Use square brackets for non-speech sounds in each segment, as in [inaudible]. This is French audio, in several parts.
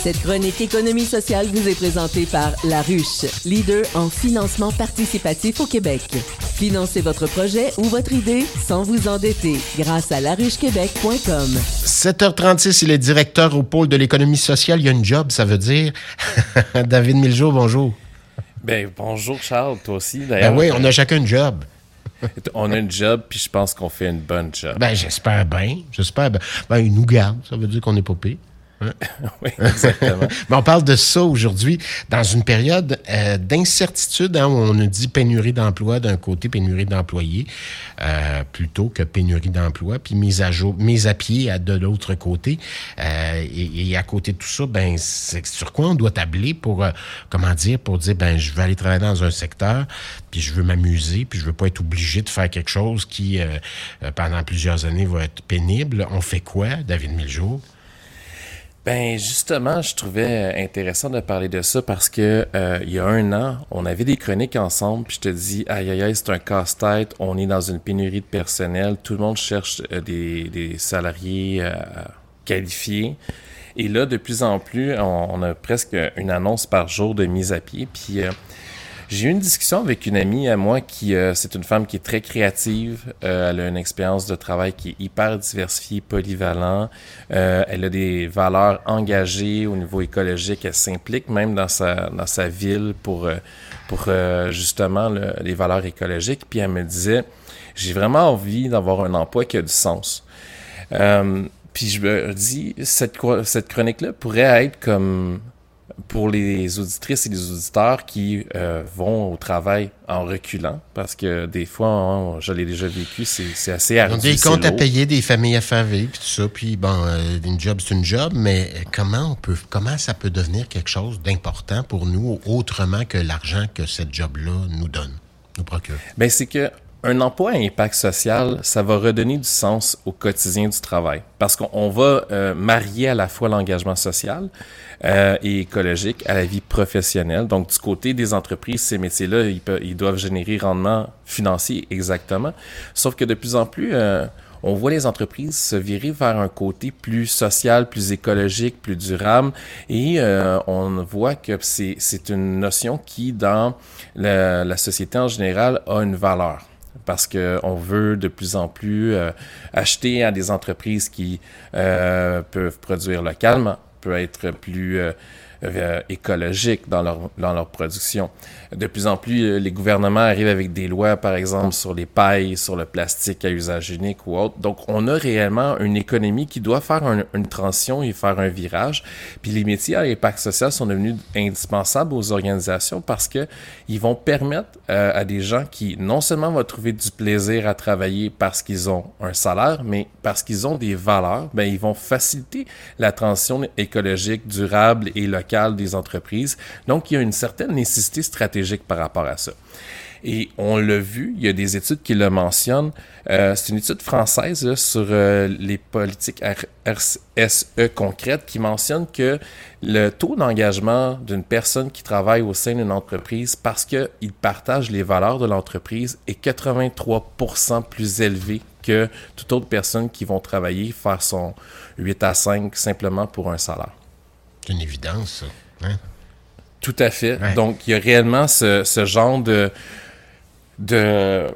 Cette chronique économie sociale vous est présentée par La Ruche, leader en financement participatif au Québec. Financez votre projet ou votre idée sans vous endetter grâce à laruchequebec.com. 7h36, il est directeur au pôle de l'économie sociale. Il y a une job, ça veut dire. [laughs] David Miljo, bonjour. Ben, bonjour Charles, toi aussi Ben d'ailleurs. oui, on a chacun une job. [laughs] On a une job, puis je pense qu'on fait une bonne job. Ben j'espère bien, j'espère bien. Ben ils nous gardent, ça veut dire qu'on n'est pas pire. [laughs] oui, exactement. Mais on parle de ça aujourd'hui dans une période euh, d'incertitude hein, où on a dit pénurie d'emploi d'un côté, pénurie d'employés euh, plutôt que pénurie d'emploi, puis mise à jour, mise à pied à de l'autre côté. Euh, et, et à côté de tout ça, ben c'est sur quoi on doit tabler pour euh, comment dire pour dire ben je vais aller travailler dans un secteur, puis je veux m'amuser, puis je veux pas être obligé de faire quelque chose qui euh, euh, pendant plusieurs années va être pénible. On fait quoi, David Miljour? Ben justement, je trouvais intéressant de parler de ça parce que euh, il y a un an, on avait des chroniques ensemble, puis je te dis, aïe aïe aïe, c'est un casse-tête, on est dans une pénurie de personnel, tout le monde cherche euh, des, des salariés euh, qualifiés. Et là, de plus en plus, on, on a presque une annonce par jour de mise à pied. Puis euh, j'ai eu une discussion avec une amie à moi qui, euh, c'est une femme qui est très créative. Euh, elle a une expérience de travail qui est hyper diversifiée, polyvalent. Euh, elle a des valeurs engagées au niveau écologique. Elle s'implique même dans sa, dans sa ville pour, euh, pour euh, justement le- les valeurs écologiques. Puis elle me disait, j'ai vraiment envie d'avoir un emploi qui a du sens. Euh, puis je me dis, cette, cette chronique-là pourrait être comme pour les auditrices et les auditeurs qui euh, vont au travail en reculant, parce que des fois, hein, je l'ai déjà vécu, c'est assez ardu. des comptes à payer, des familles à faire vivre, tout ça. Puis bon, euh, une job, c'est une job, mais comment on peut, comment ça peut devenir quelque chose d'important pour nous, autrement que l'argent que cette job-là nous donne, nous procure? Ben, c'est que un emploi à impact social, ça va redonner du sens au quotidien du travail. Parce qu'on on va euh, marier à la fois l'engagement social euh, et écologique à la vie professionnelle. Donc, du côté des entreprises, ces métiers-là, ils, ils doivent générer rendement financier exactement. Sauf que de plus en plus, euh, on voit les entreprises se virer vers un côté plus social, plus écologique, plus durable, et euh, on voit que c'est c'est une notion qui, dans la, la société en général, a une valeur parce que on veut de plus en plus euh, acheter à des entreprises qui euh, peuvent produire localement, peut être plus euh, écologiques dans leur, dans leur production. De plus en plus, euh, les gouvernements arrivent avec des lois, par exemple, sur les pailles, sur le plastique à usage unique ou autre. Donc, on a réellement une économie qui doit faire un- une transition et faire un virage. Puis les métiers à impact social sont devenus indispensables aux organisations parce que ils vont permettre euh, à des gens qui non seulement vont trouver du plaisir à travailler parce qu'ils ont un salaire, mais parce qu'ils ont des valeurs, ben ils vont faciliter la transition écologique, durable et locale des entreprises. Donc il y a une certaine nécessité stratégique par rapport à ça. Et on l'a vu, il y a des études qui le mentionnent. Euh, c'est une étude française sur euh, les politiques RSE concrètes qui mentionne que le taux d'engagement d'une personne qui travaille au sein d'une entreprise parce qu'il partage les valeurs de l'entreprise est 83% plus élevé que toute autre personne qui vont travailler, faire son 8 à 5 simplement pour un salaire. C'est une évidence, ça. Hein? Tout à fait. Ouais. Donc, il y a réellement ce, ce genre de, de,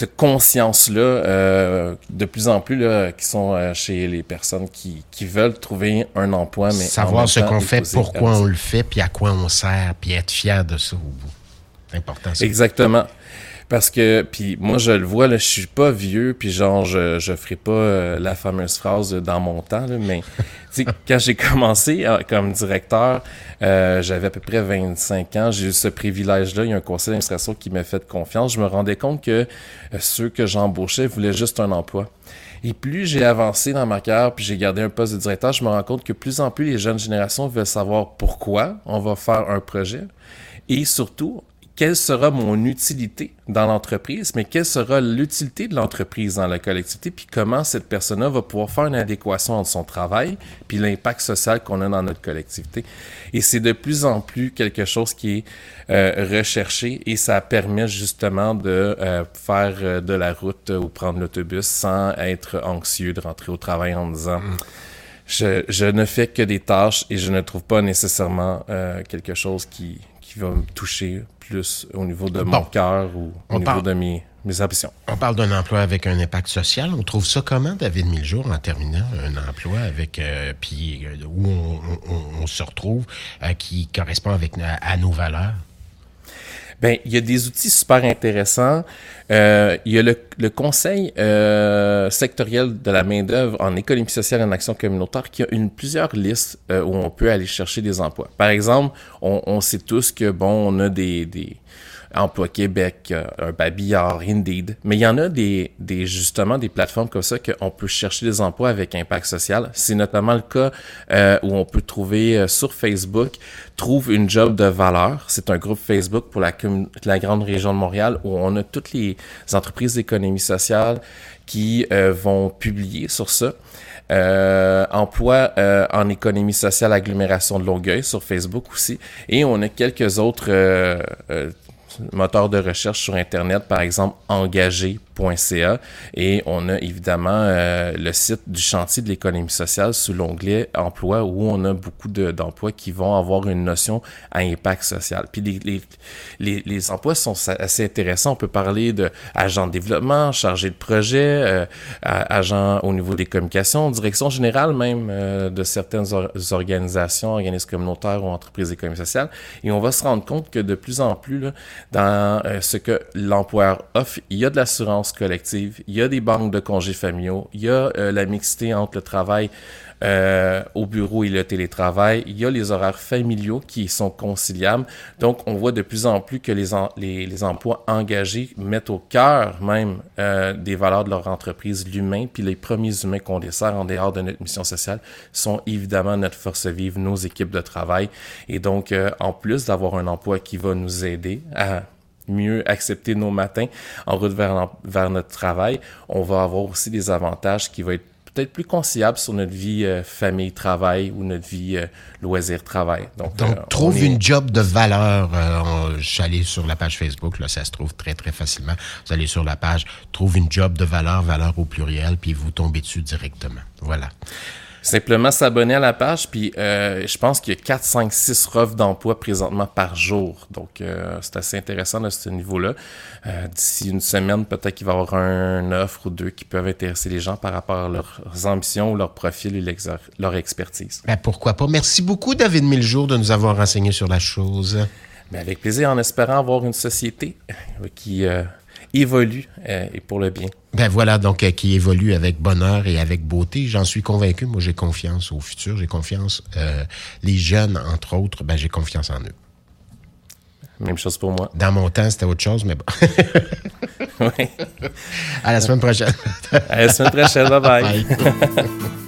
de conscience-là, euh, de plus en plus, là, qui sont euh, chez les personnes qui, qui veulent trouver un emploi, mais Savoir ce qu'on fait, pourquoi on le fait, puis à quoi on sert, puis être fier de ça au bout. C'est important, ça. Exactement. Parce que, puis moi, je le vois, là, je suis pas vieux, puis genre, je, je ferai pas euh, la fameuse phrase dans mon temps, là, mais [laughs] quand j'ai commencé euh, comme directeur, euh, j'avais à peu près 25 ans, j'ai eu ce privilège-là, il y a un conseil d'administration qui m'a fait confiance, je me rendais compte que ceux que j'embauchais voulaient juste un emploi. Et plus j'ai avancé dans ma carrière, puis j'ai gardé un poste de directeur, je me rends compte que plus en plus les jeunes générations veulent savoir pourquoi on va faire un projet et surtout quelle sera mon utilité dans l'entreprise, mais quelle sera l'utilité de l'entreprise dans la collectivité, puis comment cette personne-là va pouvoir faire une adéquation entre son travail puis l'impact social qu'on a dans notre collectivité. Et c'est de plus en plus quelque chose qui est euh, recherché et ça permet justement de euh, faire euh, de la route ou prendre l'autobus sans être anxieux de rentrer au travail en disant je, ne fais que des tâches et je ne trouve pas nécessairement euh, quelque chose qui, qui va me toucher plus au niveau de mon cœur ou au niveau de mes, mes ambitions. On parle d'un emploi avec un impact social. On trouve ça comment, David Miljour, en terminant un emploi avec euh, puis euh, où on, se retrouve, qui correspond avec à nos valeurs? Ben, il y a des outils super intéressants. Euh, il y a le, le Conseil euh, sectoriel de la main-d'œuvre en économie sociale et en action communautaire qui a une plusieurs listes euh, où on peut aller chercher des emplois. Par exemple, on, on sait tous que bon, on a des, des Emploi Québec, euh, un Babillard, Indeed. Mais il y en a des, des justement des plateformes comme ça qu'on peut chercher des emplois avec impact social. C'est notamment le cas euh, où on peut trouver euh, sur Facebook trouve une job de valeur. C'est un groupe Facebook pour la, grande région de Montréal où on a toutes les entreprises d'économie sociale qui vont publier sur ça. Emploi en économie sociale agglomération de Longueuil sur Facebook aussi. Et on a quelques autres moteur de recherche sur Internet, par exemple engagé.ca. Et on a évidemment euh, le site du chantier de l'économie sociale sous l'onglet emploi où on a beaucoup d'emplois qui vont avoir une notion à impact social. Puis les, les, les, emplois sont assez intéressants. On peut parler de de développement, chargé de projet, euh, agent au niveau des communications, direction générale même euh, de certaines organisations, organismes communautaires ou entreprises d'économie sociale. Et on va se rendre compte que de plus en plus, là, dans euh, ce que l'employeur offre. Il y a de l'assurance collective, il y a des banques de congés familiaux, il y a euh, la mixité entre le travail euh, au bureau et le télétravail. Il y a les horaires familiaux qui sont conciliables. Donc, on voit de plus en plus que les, les, les, emplois engagés mettent au cœur même euh, des valeurs de leur entreprise l'humain. Puis les premiers humains qu'on dessert en dehors de notre mission sociale sont évidemment notre force vive, nos équipes de travail. Et donc, euh, en plus d'avoir un emploi qui va nous aider à mieux accepter nos matins en route vers, vers notre travail, on va avoir aussi des avantages qui vont être peut-être plus conciliable sur notre vie euh, famille-travail ou notre vie euh, loisir-travail. Donc, Donc euh, trouve une job de valeur. je suis allé sur la page Facebook, là, ça se trouve très, très facilement. Vous allez sur la page, trouve une job de valeur, valeur au pluriel, puis vous tombez dessus directement. Voilà. Simplement s'abonner à la page, puis euh, je pense qu'il y a 4, 5, 6 offres d'emploi présentement par jour. Donc, euh, c'est assez intéressant à ce niveau-là. Euh, d'ici une semaine, peut-être qu'il va y avoir un offre ou deux qui peuvent intéresser les gens par rapport à leurs ambitions, leur profil et leur expertise. Ben, pourquoi pas. Merci beaucoup, David Miljour, de nous avoir renseigné sur la chose. Ben, avec plaisir, en espérant avoir une société qui évolue et pour le bien. Ben voilà, donc euh, qui évolue avec bonheur et avec beauté. J'en suis convaincu. Moi, j'ai confiance au futur. J'ai confiance. Euh, les jeunes, entre autres, ben j'ai confiance en eux. Même chose pour moi. Dans mon temps, c'était autre chose, mais bon. [laughs] oui. À la semaine prochaine. à la semaine prochaine. bye. bye.